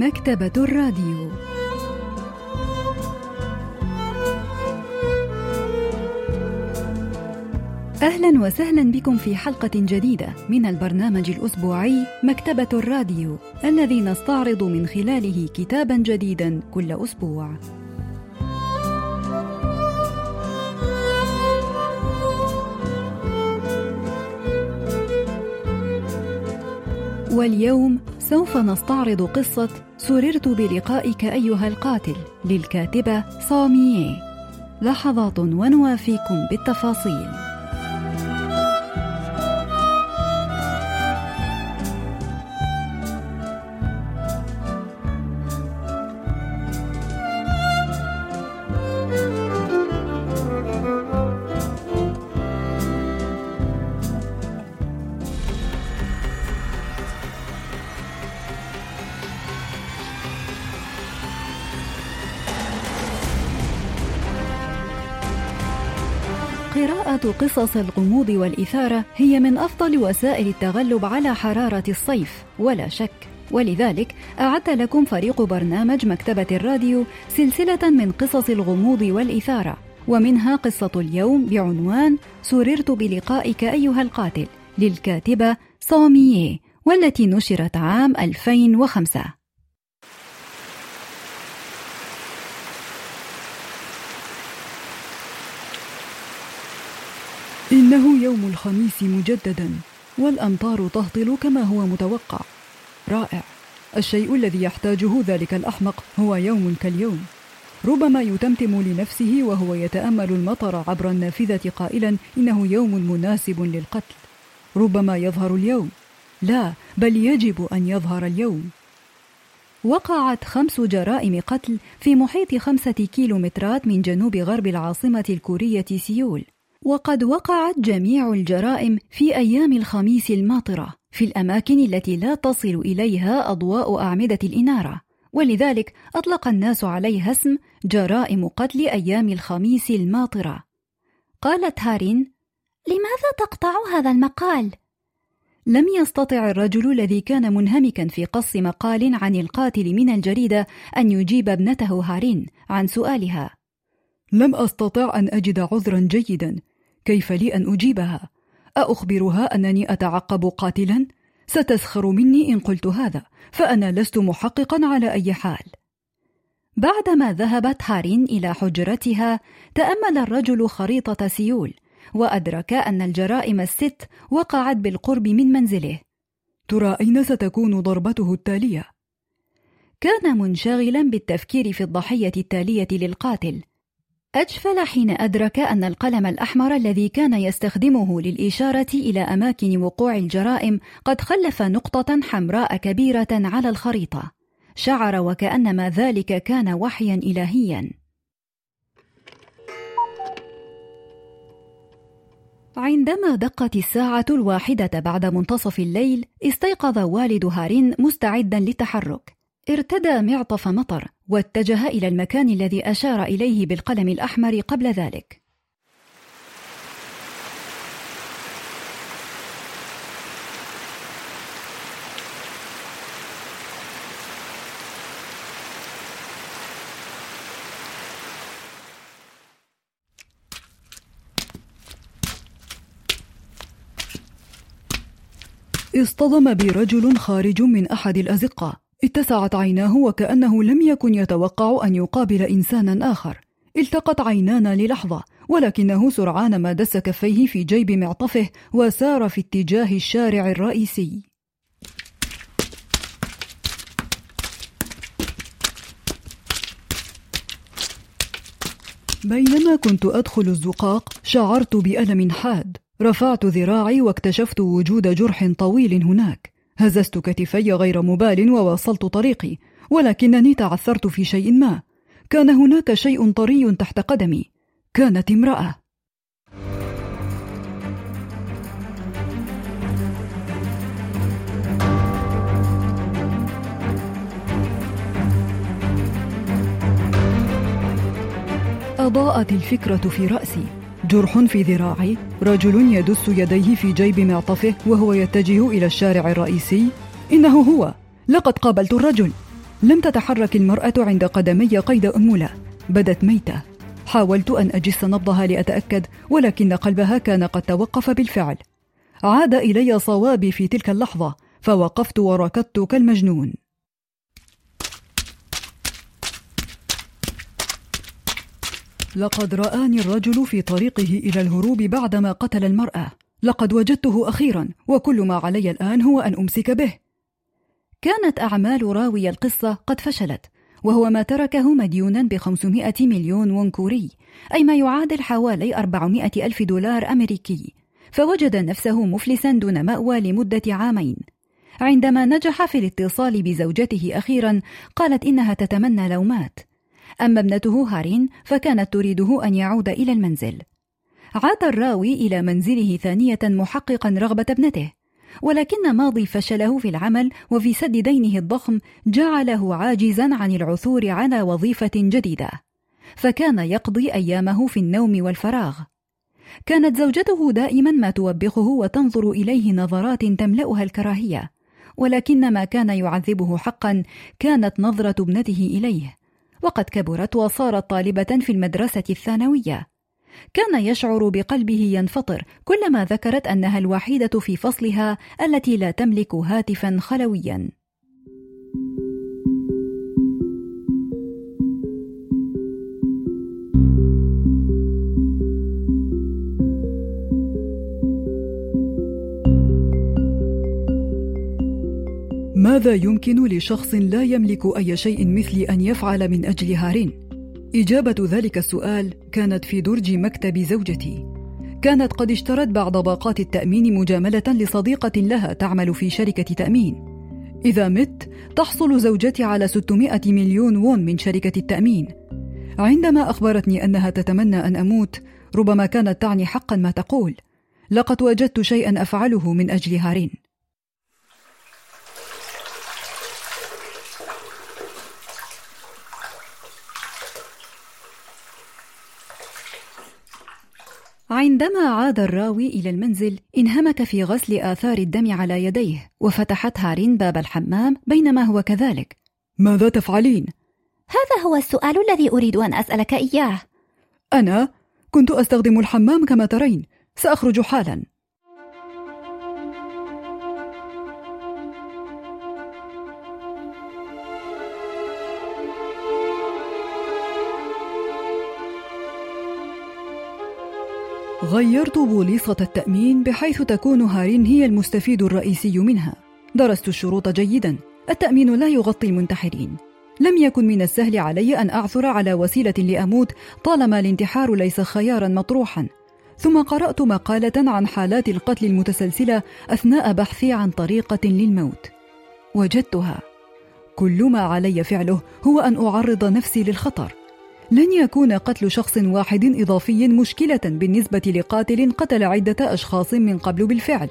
مكتبة الراديو أهلا وسهلا بكم في حلقة جديدة من البرنامج الأسبوعي مكتبة الراديو الذي نستعرض من خلاله كتابا جديدا كل أسبوع. واليوم سوف نستعرض قصة سررت بلقائك أيها القاتل للكاتبة صامييه لحظات ونوافيكم بالتفاصيل. قراءة قصص الغموض والإثارة هي من أفضل وسائل التغلب على حرارة الصيف ولا شك. ولذلك أعد لكم فريق برنامج مكتبة الراديو سلسلة من قصص الغموض والإثارة ومنها قصة اليوم بعنوان سررت بلقائك أيها القاتل للكاتبة صومييه والتي نشرت عام 2005 إنه يوم الخميس مجددا والأمطار تهطل كما هو متوقع. رائع. الشيء الذي يحتاجه ذلك الأحمق هو يوم كاليوم. ربما يتمتم لنفسه وهو يتأمل المطر عبر النافذة قائلا إنه يوم مناسب للقتل. ربما يظهر اليوم. لا بل يجب أن يظهر اليوم. وقعت خمس جرائم قتل في محيط خمسة كيلومترات من جنوب غرب العاصمة الكورية سيول. وقد وقعت جميع الجرائم في أيام الخميس الماطرة في الأماكن التي لا تصل إليها أضواء أعمدة الإنارة. ولذلك أطلق الناس عليها اسم جرائم قتل أيام الخميس الماطرة. قالت هارين لماذا تقطع هذا المقال؟ لم يستطع الرجل الذي كان منهمكا في قص مقال عن القاتل من الجريدة أن يجيب ابنته هارين عن سؤالها. لم أستطع أن أجد عذرا جيدا. كيف لي أن أجيبها؟ اخبرها أنني أتعقب قاتلا؟ ستسخر مني إن قلت هذا فأنا لست محققا على أي حال. بعدما ذهبت هارين إلى حجرتها تأمل الرجل خريطة سيول وأدرك أن الجرائم الست وقعت بالقرب من منزله. ترى أين ستكون ضربته التالية؟ كان منشغلا بالتفكير في الضحية التالية للقاتل أجفل حين أدرك أن القلم الأحمر الذي كان يستخدمه للإشارة إلى أماكن وقوع الجرائم قد خلف نقطة حمراء كبيرة على الخريطة. شعر وكأنما ذلك كان وحيا إلهيا. عندما دقت الساعة الواحدة بعد منتصف الليل، استيقظ والد هارين مستعدا للتحرك. ارتدى معطف مطر واتجه إلى المكان الذي أشار إليه بالقلم الأحمر قبل ذلك. اصطدم برجل خارج من أحد الأزقة اتسعت عيناه وكأنه لم يكن يتوقع أن يقابل إنسانا آخر. التقت عينانا للحظة ولكنه سرعان ما دس كفيه في جيب معطفه وسار في اتجاه الشارع الرئيسي. بينما كنت أدخل الزقاق شعرت بألم حاد. رفعت ذراعي واكتشفت وجود جرح طويل هناك. هززت كتفي غير مبال وواصلت طريقي ولكنني تعثرت في شيء ما. كان هناك شيء طري تحت قدمي. كانت امرأة. أضاءت الفكرة في رأسي. جرح في ذراعي. رجل يدس يديه في جيب معطفه وهو يتجه إلى الشارع الرئيسي. إنه هو. لقد قابلت الرجل. لم تتحرك المرأة عند قدمي قيد أنملة بدت ميتة. حاولت أن أجس نبضها لأتأكد ولكن قلبها كان قد توقف بالفعل. عاد إلي صوابي في تلك اللحظة فوقفت وركضت كالمجنون. لقد رآني الرجل في طريقه إلى الهروب بعدما قتل المرأة. لقد وجدته أخيرا وكل ما علي الآن هو أن أمسك به. كانت أعمال راوي القصة قد فشلت وهو ما تركه مديونا ب 500 مليون ونكوري أي ما يعادل حوالي 400 ألف دولار أمريكي. فوجد نفسه مفلسا دون مأوى لمدة عامين. عندما نجح في الاتصال بزوجته أخيرا قالت إنها تتمنى لو مات أما ابنته هارين فكانت تريده أن يعود إلى المنزل. عاد الراوي إلى منزله ثانية محققا رغبة ابنته ولكن ماضي فشله في العمل وفي سد دينه الضخم جعله عاجزا عن العثور على وظيفة جديدة. فكان يقضي أيامه في النوم والفراغ. كانت زوجته دائما ما توبخه وتنظر إليه نظرات تملأها الكراهية ولكن ما كان يعذبه حقا كانت نظرة ابنته إليه. وقد كبرت وصارت طالبة في المدرسة الثانوية. كان يشعر بقلبه ينفطر كلما ذكرت أنها الوحيدة في فصلها التي لا تملك هاتفا خلويا. ماذا يمكن لشخص لا يملك أي شيء مثلي أن يفعل من أجل هارين إجابة ذلك السؤال كانت في درج مكتب زوجتي. كانت قد اشترت بعض باقات التأمين مجاملة لصديقة لها تعمل في شركة تأمين. إذا مت تحصل زوجتي على 600 مليون وون من شركة التأمين. عندما أخبرتني أنها تتمنى أن أموت، ربما كانت تعني حقا ما تقول. لقد وجدت شيئا أفعله من أجل هارين. عندما عاد الراوي إلى المنزل انهمك في غسل آثار الدم على يديه وفتحت هارين باب الحمام بينما هو كذلك. ماذا تفعلين؟ هذا هو السؤال الذي أريد أن أسألك إياه. أنا؟ كنت أستخدم الحمام كما ترين. سأخرج حالا. غيرت بوليصة التأمين بحيث تكون هارين هي المستفيد الرئيسي منها. درست الشروط جيدا، التأمين لا يغطي المنتحرين. لم يكن من السهل علي أن أعثر على وسيلة لأموت طالما الانتحار ليس خيارا مطروحا. ثم قرأت مقالة عن حالات القتل المتسلسلة أثناء بحثي عن طريقة للموت. وجدتها. كل ما علي فعله هو أن أعرض نفسي للخطر. لن يكون قتل شخص واحد إضافي مشكلة بالنسبة لقاتل قتل عدة أشخاص من قبل بالفعل.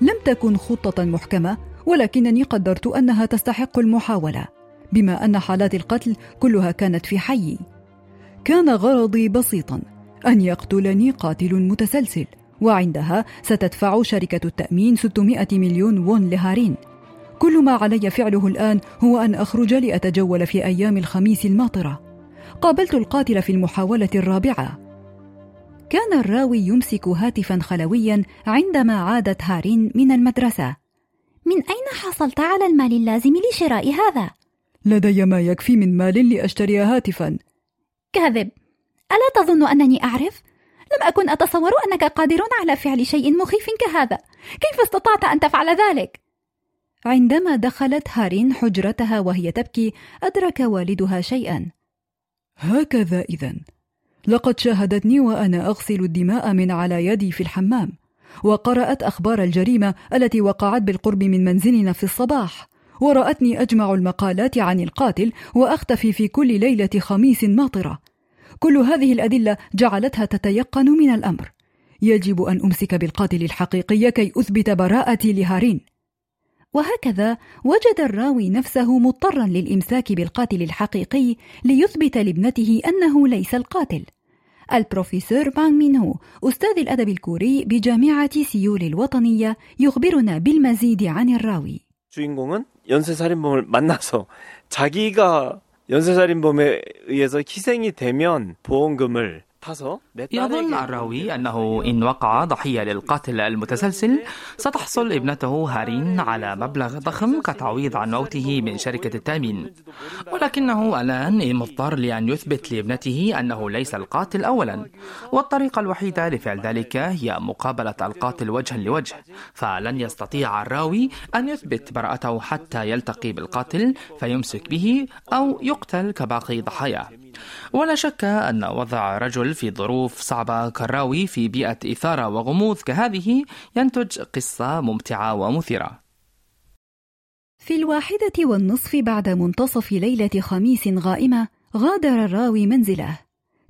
لم تكن خطة محكمة، ولكنني قدرت أنها تستحق المحاولة، بما أن حالات القتل كلها كانت في حيي. كان غرضي بسيطا، أن يقتلني قاتل متسلسل، وعندها ستدفع شركة التأمين 600 مليون وون لهارين. كل ما علي فعله الآن هو أن أخرج لأتجول في أيام الخميس الماطرة. قابلت القاتل في المحاولة الرابعة كان الراوي يمسك هاتفا خلويا عندما عادت هارين من المدرسة من أين حصلت على المال اللازم لشراء هذا؟ لدي ما يكفي من مال لأشتري هاتفا كاذب ألا تظن أنني أعرف؟ لم أكن أتصور أنك قادر على فعل شيء مخيف كهذا كيف استطعت أن تفعل ذلك؟ عندما دخلت هارين حجرتها وهي تبكي أدرك والدها شيئا هكذا إذا. لقد شاهدتني وأنا أغسل الدماء من على يدي في الحمام وقرأت أخبار الجريمة التي وقعت بالقرب من منزلنا في الصباح ورأتني أجمع المقالات عن القاتل وأختفي في كل ليلة خميس ماطرة. كل هذه الأدلة جعلتها تتيقن من الأمر. يجب أن أمسك بالقاتل الحقيقي كي أثبت براءتي لهارين. وهكذا وجد الراوي نفسه مضطرا للامساك بالقاتل الحقيقي ليثبت لابنته انه ليس القاتل البروفيسور بانغ مينهو أستاذ الأدب الكوري بجامعة سيول الوطنية يخبرنا بالمزيد عن الراوي. 주인공은 연쇄살인범을 만나서 자기가 연쇄살인범에 의해서 희생이 되면 보험금을 يظن الراوي أنه إن وقع ضحية للقاتل المتسلسل ستحصل ابنته هارين على مبلغ ضخم كتعويض عن موته من شركة التأمين. ولكنه الآن مضطر لأن يثبت لابنته أنه ليس القاتل أولا. والطريقة الوحيدة لفعل ذلك هي مقابلة القاتل وجها لوجه. فلن يستطيع الراوي أن يثبت براءته حتى يلتقي بالقاتل فيمسك به أو يقتل كباقي ضحاياه ولا شك أن وضع رجل في ظروف صعبة كالراوي في بيئة إثارة وغموض كهذه ينتج قصة ممتعة ومثيرة. في الواحدة والنصف بعد منتصف ليلة خميس غائمة غادر الراوي منزله.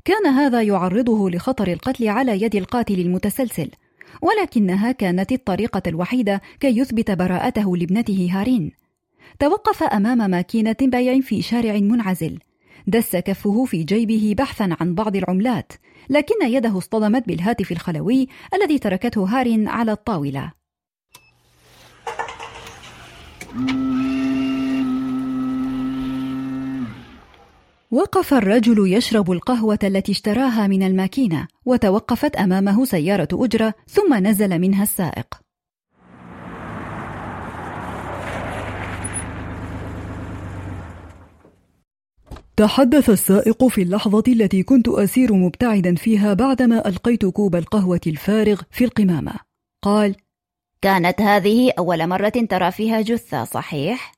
كان هذا يعرضه لخطر القتل على يد القاتل المتسلسل ولكنها كانت الطريقة الوحيدة كي يثبت براءته لابنته هارين. توقف أمام ماكينة بيع في شارع منعزل. دس كفه في جيبه بحثا عن بعض العملات لكن يده اصطدمت بالهاتف الخلوي الذي تركته هارين على الطاولة. وقف الرجل يشرب القهوة التي اشتراها من الماكينة وتوقفت أمامه سيارة أجرة ثم نزل منها السائق. تحدث السائق في اللحظة التي كنت أسير مبتعدا فيها بعدما ألقيت كوب القهوة الفارغ في القمامة. قال: كانت هذه أول مرة ترى فيها جثة، صحيح؟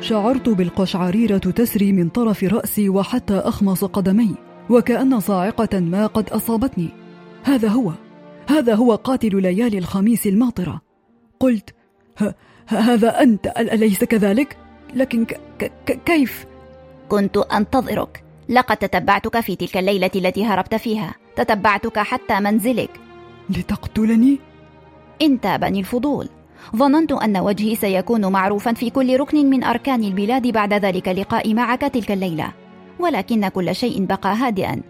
شعرت بالقشعريرة تسري من طرف رأسي وحتى أخمص قدمي. وكأن صاعقة ما قد أصابتني. هذا هو هذا هو قاتل ليالي الخميس الماطرة. قلت هذا أنت أليس كذلك؟ لكن ك ك كيف؟ كنت أنتظرك. لقد تتبعتك في تلك الليلة التي هربت فيها. تتبعتك حتى منزلك. لتقتلني؟ انتابني الفضول. ظننت أن وجهي سيكون معروفا في كل ركن من أركان البلاد بعد ذلك اللقاء معك تلك الليلة. ولكن كل شيء بقى هادئا.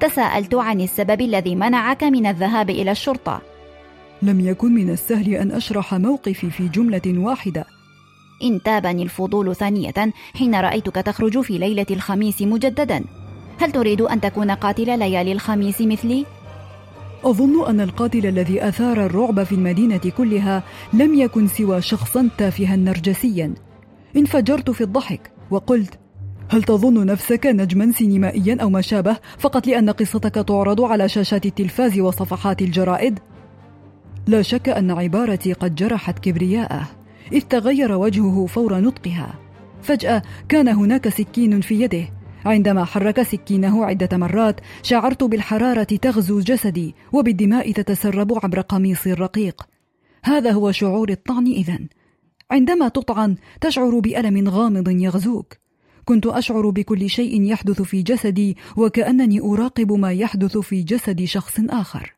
تساءلت عن السبب الذي منعك من الذهاب إلى الشرطة. لم يكن من السهل أن أشرح موقفي في جملة واحدة. انتابني الفضول ثانية حين رأيتك تخرج في ليلة الخميس مجددا. هل تريد أن تكون قاتل ليالي الخميس مثلي؟ أظن أن القاتل الذي أثار الرعب في المدينة كلها لم يكن سوى شخصا تافها نرجسيا. انفجرت في الضحك وقلت هل تظن نفسك نجما سينمائيا أو ما شابه فقط لأن قصتك تعرض على شاشات التلفاز وصفحات الجرائد؟ لا شك أن عبارتي قد جرحت كبرياءه إذ تغير وجهه فور نطقها. فجأة كان هناك سكين في يده. عندما حرك سكينه عدة مرات شعرت بالحرارة تغزو جسدي وبالدماء تتسرب عبر قميصي الرقيق. هذا هو شعور الطعن إذن. عندما تطعن تشعر بألم غامض يغزوك. كنت أشعر بكل شيء يحدث في جسدي وكأنني أراقب ما يحدث في جسد شخص آخر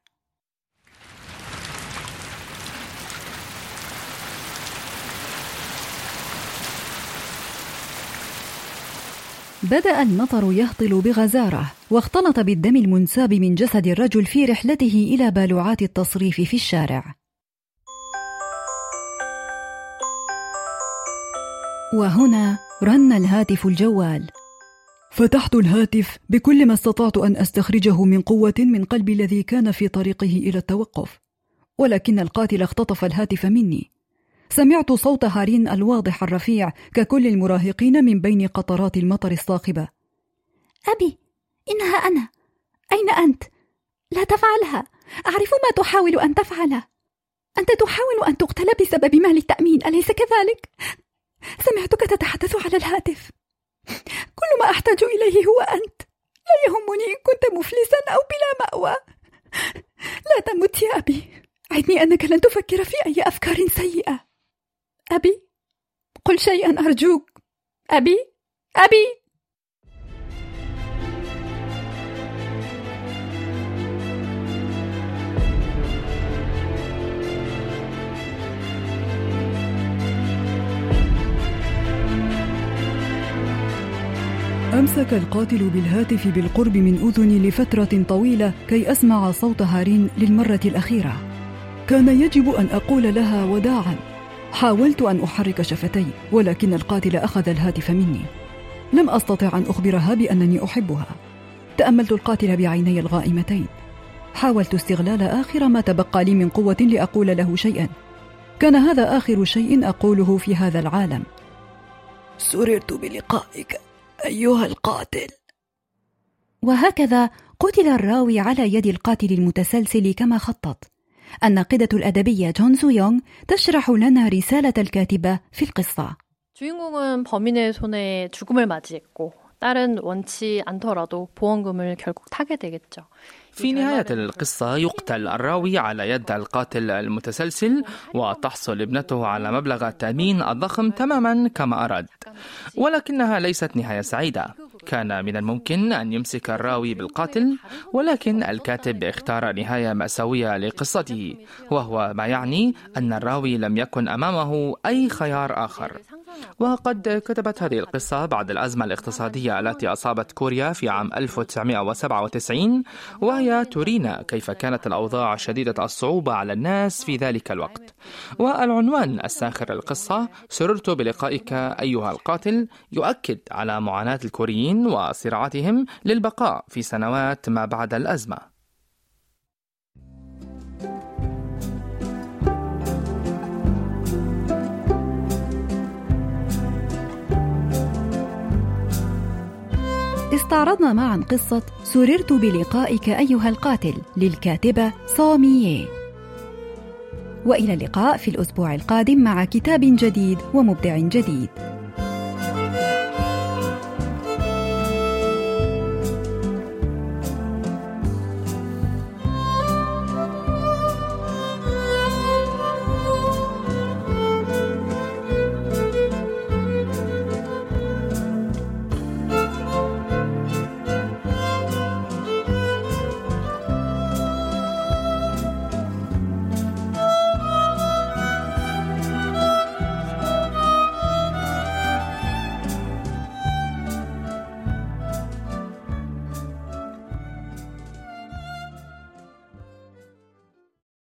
بدأ المطر يهطل بغزارة واختلط بالدم المنساب من جسد الرجل في رحلته إلى بالوعات التصريف في الشارع. وهنا رن الهاتف الجوال. فتحت الهاتف بكل ما استطعت أن أستخرجه من قوة من قلبي الذي كان في طريقه إلى التوقف ولكن القاتل اختطف الهاتف مني. سمعت صوت هارين الواضح الرفيع ككل المراهقين من بين قطرات المطر الصاخبة. أبي إنها أنا. أين أنت؟ لا تفعلها. أعرف ما تحاول أن تفعله أنت تحاول أن تقتل بسبب مال التأمين أليس كذلك؟ سمعتك تتحدث على الهاتف. كل ما أحتاج إليه هو أنت. لا يهمني إن كنت مفلسا أو بلا مأوى. لا تمت يا أبي. عدني أنك لن تفكر في أي أفكار سيئة. أبي قل شيئا أرجوك. أبي أبي. تمسك القاتل بالهاتف بالقرب من أذني لفترة طويلة كي أسمع صوت هارين للمرة الأخيرة. كان يجب أن أقول لها وداعا. حاولت أن أحرك شفتي ولكن القاتل أخذ الهاتف مني. لم أستطع أن أخبرها بأنني أحبها. تأملت القاتل بعيني الغائمتين. حاولت استغلال آخر ما تبقى لي من قوة لأقول له شيئا. كان هذا آخر شيء أقوله في هذا العالم. سررت بلقائك. ايها القاتل وهكذا قتل الراوي على يد القاتل المتسلسل كما خطط الناقدة الأدبية جون سو يونغ تشرح لنا رسالة الكاتبة في القصة 주인공은 범인의 손에 죽음을 맞이했고 딸은 원치 않더라도 보험금을 결국 타게 되겠죠. في نهاية القصة يقتل الراوي على يد القاتل المتسلسل وتحصل ابنته على مبلغ التأمين الضخم تماما كما أراد. ولكنها ليست نهاية سعيدة. كان من الممكن أن يمسك الراوي بالقاتل ولكن الكاتب اختار نهاية مأساوية لقصته وهو ما يعني أن الراوي لم يكن أمامه أي خيار آخر. وقد كتبت هذه القصة بعد الأزمة الاقتصادية التي أصابت كوريا في عام 1997 وهي ترينا كيف كانت الأوضاع شديدة الصعوبة على الناس في ذلك الوقت. والعنوان الساخر القصة سررت بلقائك أيها القاتل يؤكد على معاناة الكوريين وصراعاتهم للبقاء في سنوات ما بعد الأزمة. استعرضنا معا قصة سررت بلقائك أيها القاتل للكاتبة صامية. وإلى اللقاء في الأسبوع القادم مع كتاب جديد ومبدع جديد.